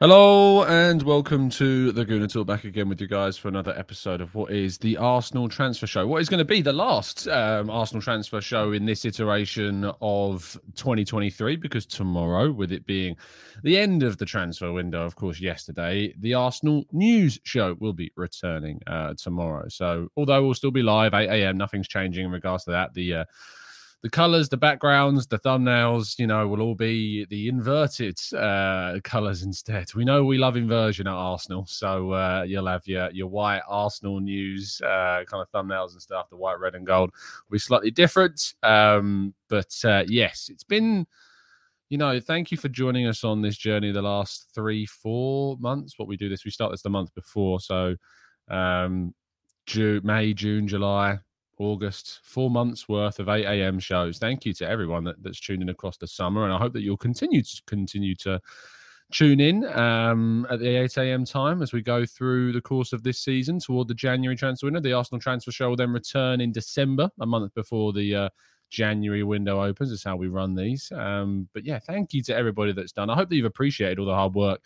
Hello and welcome to the Gooner Talk back again with you guys for another episode of what is the Arsenal transfer show. What is going to be the last um, Arsenal transfer show in this iteration of 2023 because tomorrow, with it being the end of the transfer window, of course, yesterday, the Arsenal news show will be returning uh, tomorrow. So, although we'll still be live 8 a.m., nothing's changing in regards to that. The uh, the colors, the backgrounds, the thumbnails, you know, will all be the inverted uh, colors instead. We know we love inversion at Arsenal, so uh, you'll have your your white Arsenal news uh, kind of thumbnails and stuff. The white, red, and gold will be slightly different, um, but uh, yes, it's been. You know, thank you for joining us on this journey the last three, four months. What we do this, we start this the month before. So, um, June, May, June, July, August, four months worth of 8 a.m. shows. Thank you to everyone that, that's tuned in across the summer, and I hope that you'll continue to continue to tune in um, at the 8 a.m. time as we go through the course of this season toward the January transfer window. The Arsenal transfer show will then return in December, a month before the uh, January window opens. Is how we run these. Um, but yeah, thank you to everybody that's done. I hope that you've appreciated all the hard work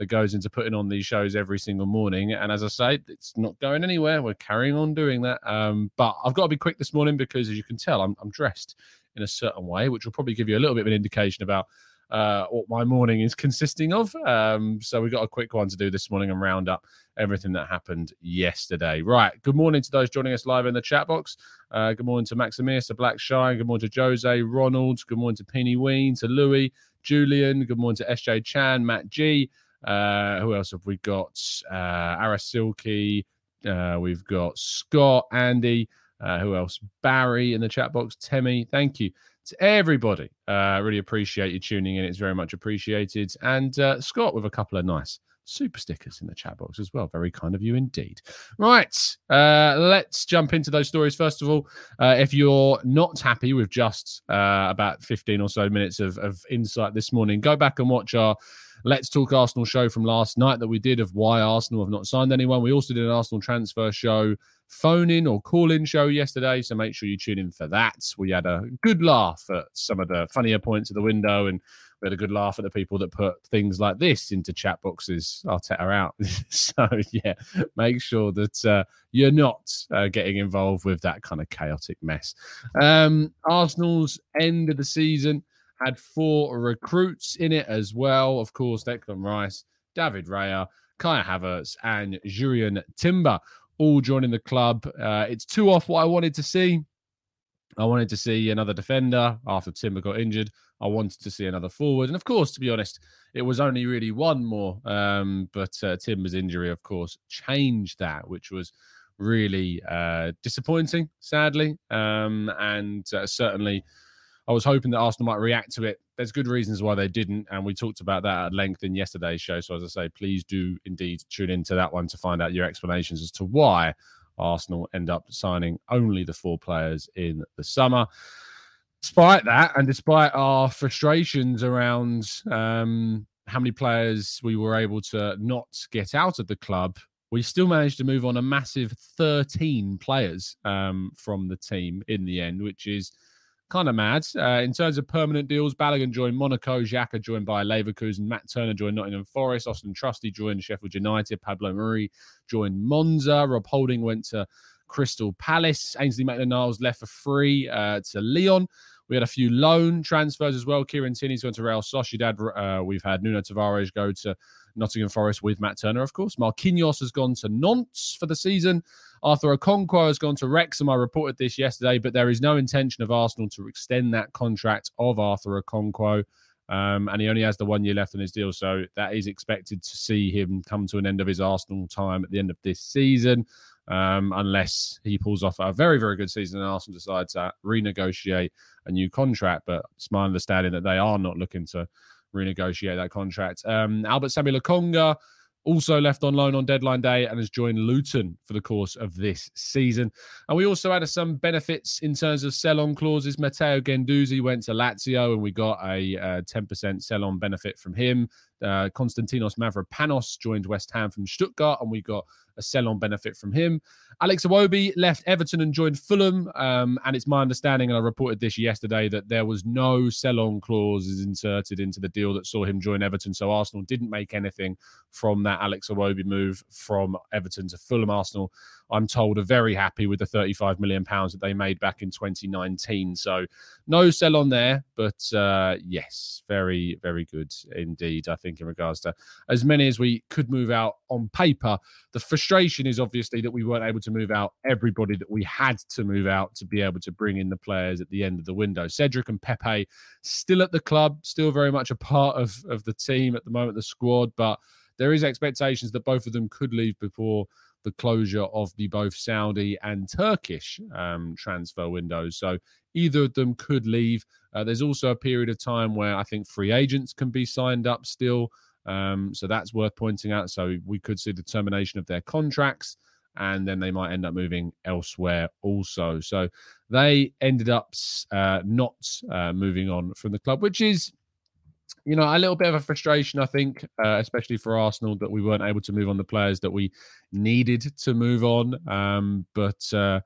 that goes into putting on these shows every single morning. And as I say, it's not going anywhere. We're carrying on doing that. Um, but I've got to be quick this morning because, as you can tell, I'm, I'm dressed in a certain way, which will probably give you a little bit of an indication about uh, what my morning is consisting of. Um, so we've got a quick one to do this morning and round up everything that happened yesterday. Right. Good morning to those joining us live in the chat box. Uh, good morning to Maximir, to Black Shine. Good morning to Jose, Ronald. Good morning to Penny Ween, to Louis, Julian. Good morning to SJ Chan, Matt G. Uh, who else have we got? Uh, Arasilki. Uh, we've got Scott, Andy. Uh, who else? Barry in the chat box. Temi. Thank you to everybody. Uh, really appreciate you tuning in. It's very much appreciated. And uh, Scott with a couple of nice super stickers in the chat box as well. Very kind of you indeed. Right, uh, let's jump into those stories. First of all, uh, if you're not happy with just uh, about 15 or so minutes of, of insight this morning, go back and watch our Let's Talk Arsenal show from last night that we did of why Arsenal have not signed anyone. We also did an Arsenal transfer show, phone in or call in show yesterday. So make sure you tune in for that. We had a good laugh at some of the funnier points of the window and we had a good laugh at the people that put things like this into chat boxes. Arteta out. so yeah, make sure that uh, you're not uh, getting involved with that kind of chaotic mess. Um, Arsenal's end of the season had four recruits in it as well. Of course, Declan Rice, David Raya, Kai Havertz, and Jurrien Timber all joining the club. Uh, it's two off what I wanted to see. I wanted to see another defender after Timber got injured. I wanted to see another forward. And of course, to be honest, it was only really one more. Um, but uh, Timber's injury, of course, changed that, which was really uh, disappointing, sadly. Um, and uh, certainly, I was hoping that Arsenal might react to it. There's good reasons why they didn't. And we talked about that at length in yesterday's show. So, as I say, please do indeed tune into that one to find out your explanations as to why Arsenal end up signing only the four players in the summer. despite that, and despite our frustrations around um, how many players we were able to not get out of the club, we still managed to move on a massive 13 players um, from the team in the end, which is kind of mad. Uh, in terms of permanent deals, Balogun joined Monaco, Xhaka joined Bayer Leverkusen, Matt Turner joined Nottingham Forest, Austin Trusty joined Sheffield United, Pablo Mari joined Monza, Rob Holding went to Crystal Palace, Ainsley Maitland-Niles left for free uh, to Lyon. We had a few loan transfers as well. Kieran Tierney's gone to Real Sociedad. Uh, we've had Nuno Tavares go to Nottingham Forest with Matt Turner, of course. Marquinhos has gone to Nantes for the season. Arthur Okonkwo has gone to Wrexham. I reported this yesterday, but there is no intention of Arsenal to extend that contract of Arthur Okonkwo. Um, and he only has the one year left on his deal. So that is expected to see him come to an end of his Arsenal time at the end of this season, um, unless he pulls off a very, very good season and Arsenal decides to renegotiate a new contract. But it's my understanding that they are not looking to renegotiate that contract. Um, Albert Sambi Lokonga also left on loan on deadline day and has joined Luton for the course of this season. And we also had some benefits in terms of sell on clauses. Matteo Guendouzi went to Lazio and we got a uh, 10% sell on benefit from him. Uh, Konstantinos Mavropanos joined West Ham from Stuttgart and we got a sell on benefit from him. Alex Iwobi left Everton and joined Fulham. Um, and it's my understanding, and I reported this yesterday, that there was no sell on clauses inserted into the deal that saw him join Everton. So Arsenal didn't make anything from that Alex Iwobi move from Everton to Fulham. Arsenal, I'm told, are very happy with the 35 million pounds that they made back in 2019. So no sell on there, but uh, yes, very, very good indeed. I think in regards to as many as we could move out on paper. The frustration is obviously that we weren't able to move out everybody that we had to move out to be able to bring in the players at the end of the window. Cedric and Pepe still at the club, still very much a part of, of the team at the moment, the squad, but there is expectations that both of them could leave before the closure of the both Saudi and Turkish um, transfer windows. So either of them could leave. Uh, there's also a period of time where I think free agents can be signed up still. Um, so that's worth pointing out. So we could see the termination of their contracts and then they might end up moving elsewhere also. So they ended up uh, not uh, moving on from the club, which is, you know, a little bit of a frustration, I think, uh, especially for Arsenal that we weren't able to move on the players that we needed to move on. Um, but uh,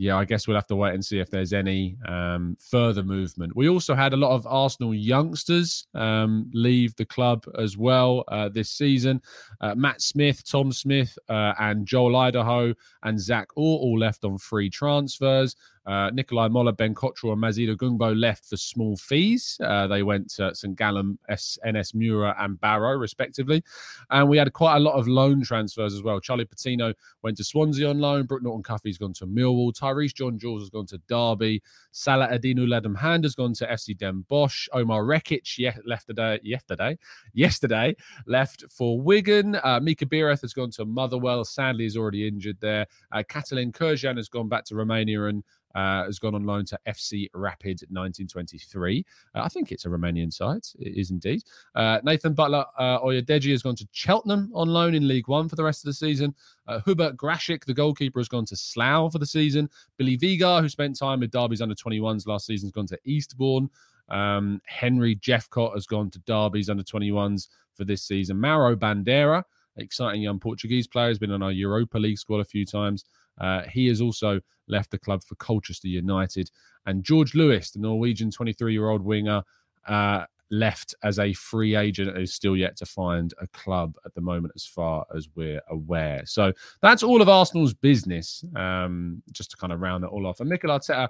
yeah, I guess we'll have to wait and see if there's any um, further movement. We also had a lot of Arsenal youngsters um, leave the club as well uh, this season. Uh, Matt Smith, Tom Smith, uh, and Joel Ideho and Zach Orr all left on free transfers. Uh, Nikolai Moller, Ben Cottrell, and Mazeed Ogungbo left for small fees. Uh, they went to St. Gallen, NS Mura, and Barrow, respectively. And we had quite a lot of loan transfers as well. Charlie Patino went to Swansea on loan. Brooke Norton Cuffy's gone to Millwall. Tyreece John Jules has gone to Derby. Salah-Eddine Oulad M'Hand has gone to FC Den Bosch. Omar Rekik ye- left today, yesterday, yesterday left for Wigan. Uh, Mika Biereth has gone to Motherwell. Sadly, is already injured there. Uh, Catalin Cirjan has gone back to Romania and uh, has gone on loan to FC Rapid 1923. Uh, I think it's a Romanian side. It is indeed. Uh, Nathan Butler uh, Oyedeji has gone to Cheltenham on loan in League One for the rest of the season. Uh, Hubert Graczyk, the goalkeeper, has gone to Slough for the season. Billy Vigar, who spent time with Derby's under 21s last season, has gone to Eastbourne. Um, Henry Jeffcott has gone to Derby's under 21s for this season. Mauro Bandeira, exciting young Portuguese player, has been on our Europa League squad a few times. Uh, he has also left the club for Colchester United. And George Lewis, the Norwegian 23 year old winger, uh, left as a free agent is still yet to find a club at the moment, as far as we're aware. So that's all of Arsenal's business, um, just to kind of round it all off. And Mikel Arteta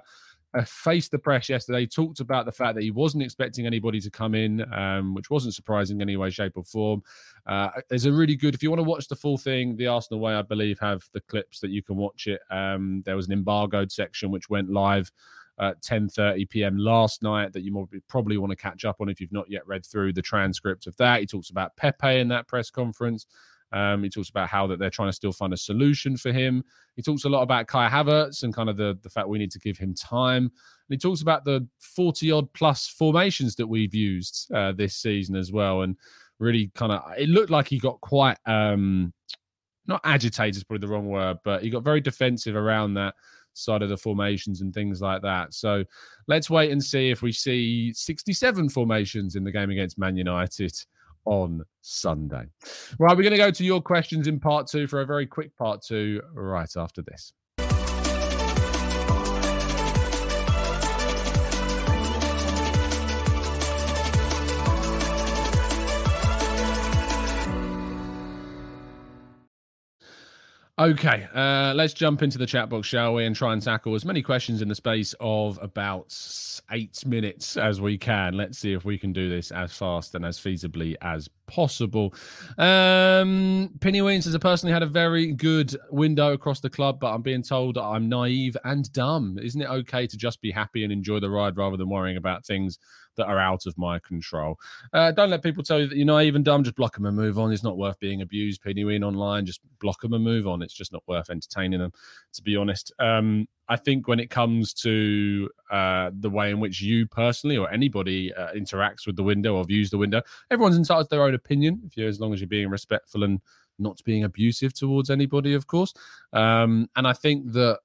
faced the press yesterday, talked about the fact that he wasn't expecting anybody to come in, um, which wasn't surprising in any way, shape, or form. Uh, there's a really good, if you want to watch the full thing, the Arsenal Way, I believe, have the clips that you can watch it. Um, there was an embargoed section which went live at 10:30 p.m. last night that you probably want to catch up on if you've not yet read through the transcript of that. He talks about Pepe in that press conference. Um, he talks about how that they're trying to still find a solution for him. He talks a lot about Kai Havertz and kind of the, the fact we need to give him time. And he talks about the 40 odd plus formations that we've used uh, this season as well. And really kind of, it looked like he got quite, um, not agitated is probably the wrong word, but he got very defensive around that side of the formations and things like that. So let's wait and see if we see 67 formations in the game against Man United on Sunday. Right, we're going to go to your questions in part two for a very quick part two right after this. Okay, uh, let's jump into the chat box, shall we, and try and tackle as many questions in the space of about eight minutes as we can. Let's see if we can do this as fast and as feasibly as possible. Um, Penny says, I personally had a very good window across the club, but I'm being told I'm naive and dumb. Isn't it okay to just be happy and enjoy the ride rather than worrying about things that are out of my control? Uh, don't let people tell you that you're naive and dumb. Just block them and move on. It's not worth being abused. Wayne online, just block them and move on. It's just not worth entertaining them, to be honest. Um, I think when it comes to uh, the way in which you personally or anybody uh, interacts with the window or views the window, everyone's entitled to their own opinion. If you're as long as you're being respectful and not being abusive towards anybody, of course. Um, and I think that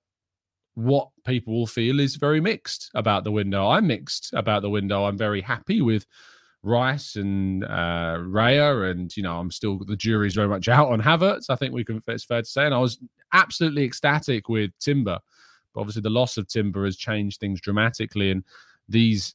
what people will feel is very mixed about the window. I'm mixed about the window. I'm very happy with Rice and uh, Raya, and you know, I'm still the jury's very much out on Havertz. I think we can. It's fair to say, and I was absolutely ecstatic with Timber. But obviously, the loss of Timber has changed things dramatically, and these.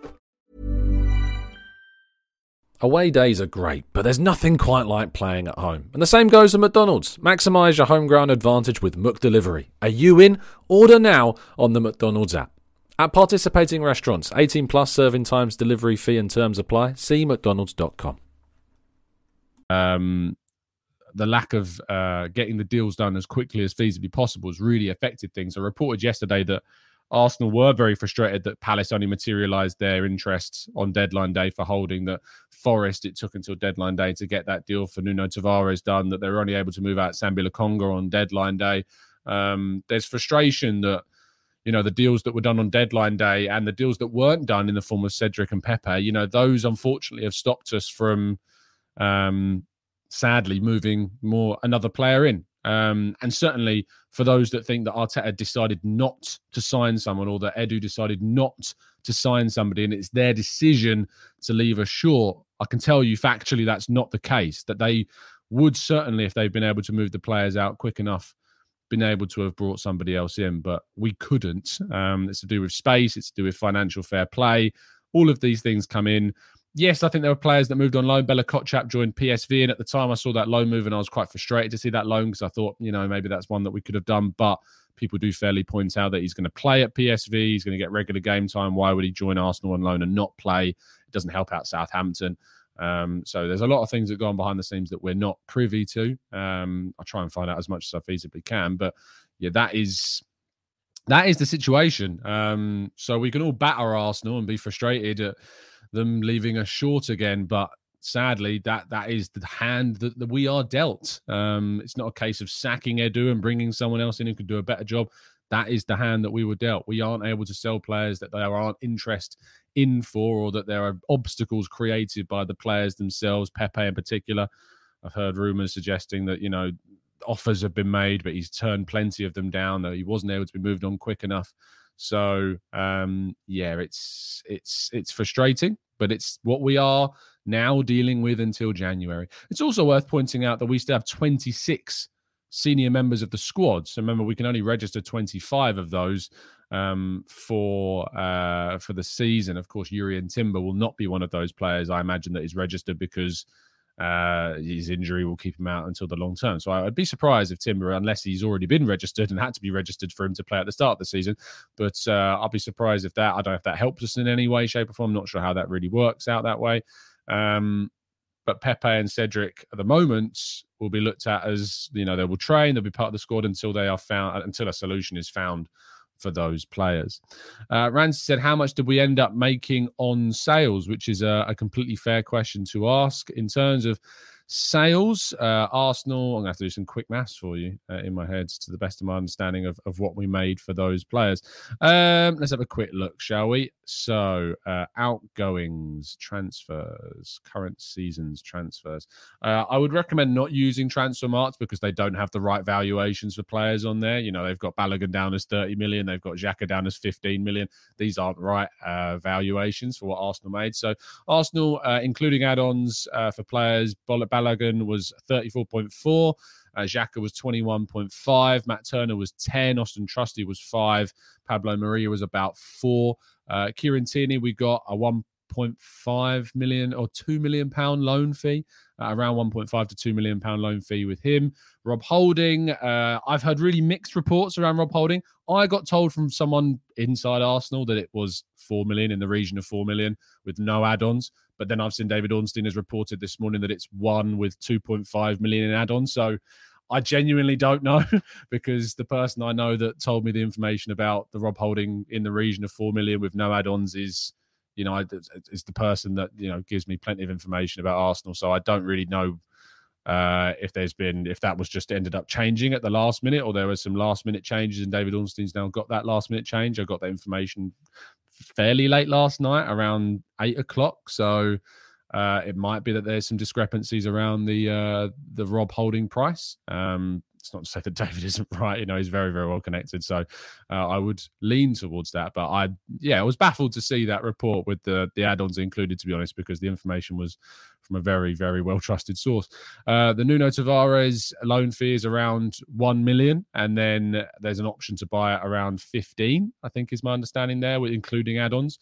Away days are great, but there's nothing quite like playing at home. And the same goes for McDonald's. Maximise your home ground advantage with McDelivery. Are you in? Order now on the McDonald's app. At participating restaurants, 18 plus serving times, delivery fee and terms apply. See mcdonalds.com. Um, the lack of uh, getting the deals done as quickly as feasibly possible has really affected things. I reported yesterday that Arsenal were very frustrated that Palace only materialised their interest on deadline day for holding that Forest. It took until deadline day to get that deal for Nuno Tavares done. That they were only able to move out Sambi Lokonga on deadline day. Um, there's frustration that you know the deals that were done on deadline day and the deals that weren't done in the form of Cedric and Pepe. You know those unfortunately have stopped us from um, sadly moving more another player in. Um, and certainly for those that think that Arteta decided not to sign someone or that Edu decided not to sign somebody and it's their decision to leave us short, I can tell you factually that's not the case. That they would certainly, if they've been able to move the players out quick enough, been able to have brought somebody else in, but we couldn't. Um, it's to do with space, it's to do with financial fair play. All of these things come in yes, I think there were players that moved on loan. Bella Kotchap joined PSV, and at the time I saw that loan move, and I was quite frustrated to see that loan because I thought, you know, maybe that's one that we could have done. But people do fairly point out that he's going to play at PSV. He's going to get regular game time. Why would he join Arsenal on loan and not play? It doesn't help out Southampton. Um, so there's a lot of things that go on behind the scenes that we're not privy to. Um, I'll try and find out as much as I feasibly can, but yeah, that is that is the situation. Um, so we can all batter Arsenal and be frustrated at them leaving us short again. But sadly, that that is the hand that, that we are dealt. Um, it's not a case of sacking Edu and bringing someone else in who can do a better job. That is the hand that we were dealt. We aren't able to sell players that there aren't interest in for, or that there are obstacles created by the players themselves. Pepe in particular. I've heard rumours suggesting that you know offers have been made, but he's turned plenty of them down. That he wasn't able to be moved on quick enough. So um, yeah, it's it's it's frustrating, but it's what we are now dealing with until January. It's also worth pointing out that we still have 26 senior members of the squad. So remember, we can only register 25 of those um, for uh, for the season. Of course, Jurrien Timber will not be one of those players. I imagine that is registered because uh, his injury will keep him out until the long term. So I'd be surprised if Timber, unless he's already been registered and had to be registered for him to play at the start of the season. But uh, I'll be surprised if that, I don't know if that helps us in any way, shape, or form. Not sure how that really works out that way. Um, but Pepe and Cedric at the moment will be looked at as you know they will train, they'll be part of the squad until they are found until a solution is found for those players. Uh, said, How much did we end up making on sales? Which is a, a completely fair question to ask. In terms of sales, uh, Arsenal, I'm going to have to do some quick maths for you uh, in my head to the best of my understanding of, of what we made for those players. Um, let's have a quick look, shall we? So, uh, outgoings, transfers, current season's transfers. Uh, I would recommend not using Transfermarkt because they don't have the right valuations for players on there. You know, they've got Balogun down as 30 million, they've got Xhaka down as 15 million. These aren't right uh, valuations for what Arsenal made. So, Arsenal, uh, including add ons for players, Balogun was 34.4. Uh, Xhaka was 21.5. Matt Turner was 10. Austin Trusty was 5. Pablo Maria was about 4. Uh, Kieran Tierney, we got a 1.5 million or 2 million pound loan fee, uh, around 1.5 to 2 million pound loan fee with him. Rob Holding, uh, I've heard really mixed reports around Rob Holding. I got told from someone inside Arsenal that it was 4 million in the region of 4 million with no add ons. But then I've seen David Ornstein has reported this morning that it's one with 2.5 million in add-ons. So I genuinely don't know because the person I know that told me the information about the Rob Holding in the region of four million with no add-ons is, you know, is the person that you know gives me plenty of information about Arsenal. So I don't really know uh, if there's been if that was just ended up changing at the last minute or there was some last minute changes and David Ornstein's now got that last minute change. I got that information fairly late last night, around eight o'clock. So uh, it might be that there's some discrepancies around the uh, the Rob Holding price. Um, not to say that David isn't right. You know, he's very, very well connected. So uh, I would lean towards that. But I, yeah, I was baffled to see that report with the the add-ons included, to be honest, because the information was from a very, very well trusted source. Uh, the Nuno Tavares loan fee is around one million, and then there's an option to buy around fifteen. I think is my understanding there, with including add-ons.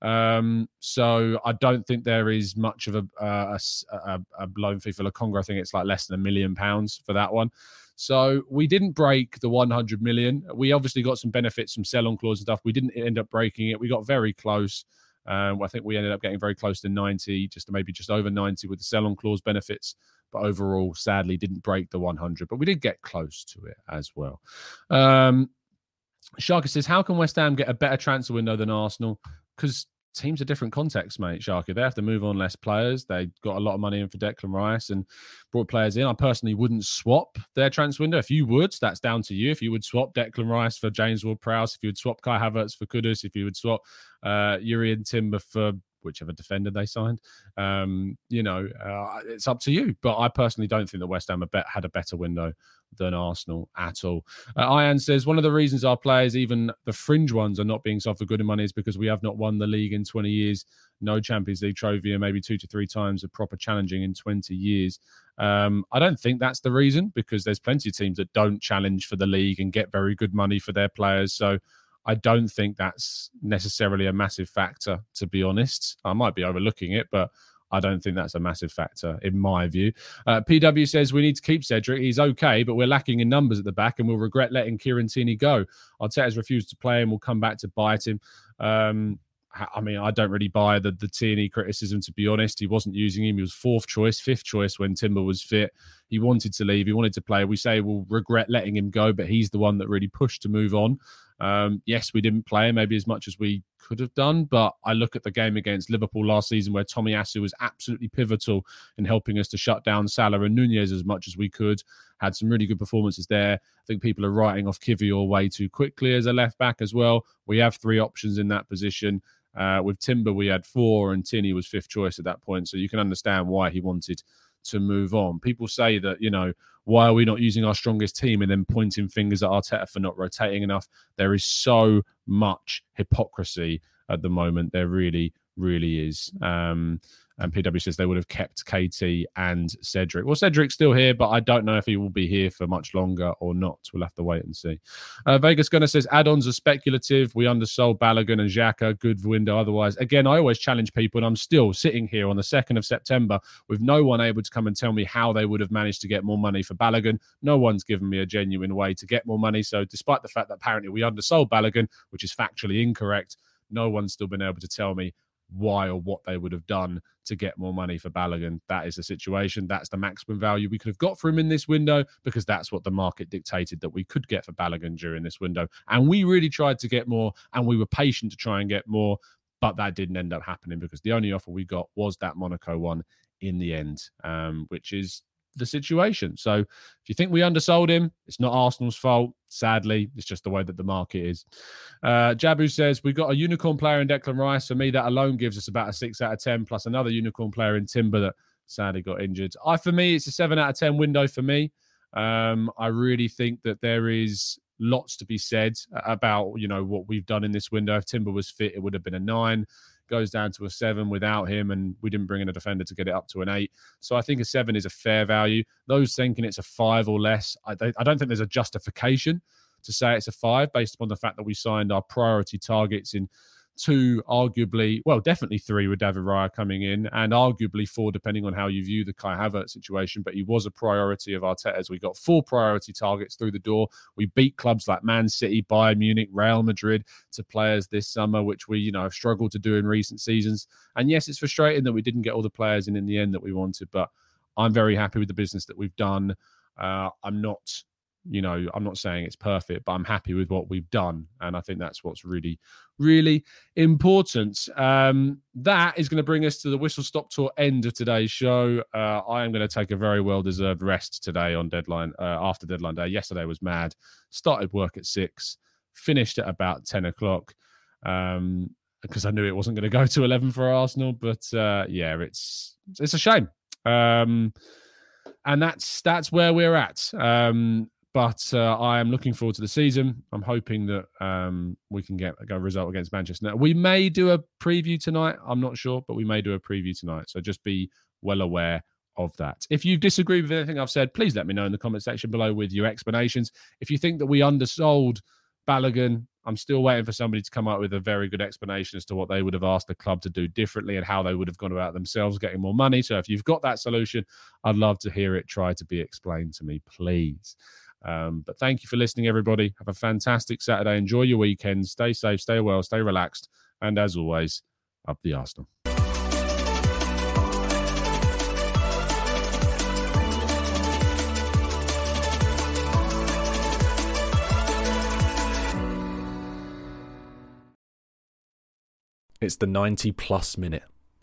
Um, so I don't think there is much of a, uh, a, a, a loan fee for Lokonga. I think it's like less than a million pounds for that one. So we didn't break the 100 million. We obviously got some benefits from sell on clause and stuff. We didn't end up breaking it. We got very close. Um, I think we ended up getting very close to 90, just maybe just over 90 with the sell on clause benefits. But overall, sadly, didn't break the 100. But we did get close to it as well. Um, Sharka says, How can West Ham get a better transfer window than Arsenal? Because teams are different contexts, mate. Sharky, they have to move on less players. They got a lot of money in for Declan Rice and brought players in. I personally wouldn't swap their transfer window. If you would, that's down to you. If you would swap Declan Rice for James Ward-Prowse, if you would swap Kai Havertz for Kudus, if you would swap uh, Jurrien Timber for whichever defender they signed. Um, you know, uh, it's up to you. But I personally don't think that West Ham had a better window than Arsenal at all. Uh, Ian says one of the reasons our players, even the fringe ones, are not being sold for good money is because we have not won the league in 20 years, no Champions League trophy, and maybe two to three times of proper challenging in 20 years. Um, I don't think that's the reason because there's plenty of teams that don't challenge for the league and get very good money for their players. So I don't think that's necessarily a massive factor, to be honest. I might be overlooking it, but I don't think that's a massive factor in my view. Uh, PW says we need to keep Cedric. He's okay, but we're lacking in numbers at the back, and we'll regret letting Kieran Tierney go. Arteta's refused to play, and we'll come back to bite him. Um, I mean, I don't really buy the the Tierney criticism to be honest. He wasn't using him. He was fourth choice, fifth choice when Timber was fit. He wanted to leave. He wanted to play. We say we'll regret letting him go, but he's the one that really pushed to move on. Um, yes, we didn't play maybe as much as we could have done, but I look at the game against Liverpool last season where Tomiyasu was absolutely pivotal in helping us to shut down Salah and Nunez as much as we could. Had some really good performances there. I think people are writing off Kiwior way too quickly as a left back as well. We have three options in that position. Uh, with Timber, we had four, and Tierney was fifth choice at that point. So you can understand why he wanted to move on. People say that, you know, why are we not using our strongest team and then pointing fingers at Arteta for not rotating enough? There is so much hypocrisy at the moment. There really, really is. Um, and PW says they would have kept KT and Cedric. Well, Cedric's still here, but I don't know if he will be here for much longer or not. We'll have to wait and see. Uh, Vegas Gunner says add-ons are speculative. We undersold Balogun and Xhaka. Good window otherwise. Again, I always challenge people, and I'm still sitting here on the 2nd of September with no one able to come and tell me how they would have managed to get more money for Balogun. No one's given me a genuine way to get more money. So despite the fact that apparently we undersold Balogun, which is factually incorrect, no one's still been able to tell me why or what they would have done to get more money for Balogun. That is the situation. That's the maximum value we could have got for him in this window because that's what the market dictated that we could get for Balogun during this window. And we really tried to get more and we were patient to try and get more, but that didn't end up happening because the only offer we got was that Monaco one in the end, um, which is the situation. So if you think we undersold him, it's not Arsenal's fault. Sadly, it's just the way that the market is. Uh, Jabu says we've got a unicorn player in Declan Rice. For me, that alone gives us about a six out of ten, plus another unicorn player in Timber that sadly got injured. I for me, it's a seven out of ten window for me. Um, I really think that there is lots to be said about you know what we've done in this window. If Timber was fit, it would have been a nine goes down to a seven without him, and we didn't bring in a defender to get it up to an eight. So I think a seven is a fair value. Those thinking it's a five or less, I, I don't think there's a justification to say it's a five based upon the fact that we signed our priority targets in two, arguably, well, definitely three with David Raya coming in, and arguably four, depending on how you view the Kai Havertz situation. But he was a priority of Arteta's. We got four priority targets through the door. We beat clubs like Man City, Bayern Munich, Real Madrid to players this summer, which we, you know, have struggled to do in recent seasons. And yes, it's frustrating that we didn't get all the players in in the end that we wanted, but I'm very happy with the business that we've done. Uh, I'm not you know, I'm not saying it's perfect, but I'm happy with what we've done. And I think that's what's really, really important. Um, that is going to bring us to the whistle stop tour end of today's show. Uh, I am going to take a very well deserved rest today on deadline, uh, after deadline day. Yesterday was mad. Started work at six, finished at about 10 o'clock. Um, because I knew it wasn't going to go to 11 for Arsenal, but uh, yeah, it's it's a shame. Um, and that's that's where we're at. Um, but uh, I am looking forward to the season. I'm hoping that um, we can get a result against Manchester. Now, we may do a preview tonight. I'm not sure, but we may do a preview tonight. So just be well aware of that. If you disagree with anything I've said, please let me know in the comment section below with your explanations. If you think that we undersold Balogun, I'm still waiting for somebody to come up with a very good explanation as to what they would have asked the club to do differently and how they would have gone about themselves getting more money. So if you've got that solution, I'd love to hear it try to be explained to me, please. Um, but thank you for listening, everybody. Have a fantastic Saturday. Enjoy your weekend. Stay safe, stay well, stay relaxed. And as always, up the Arsenal. It's the 90 plus minute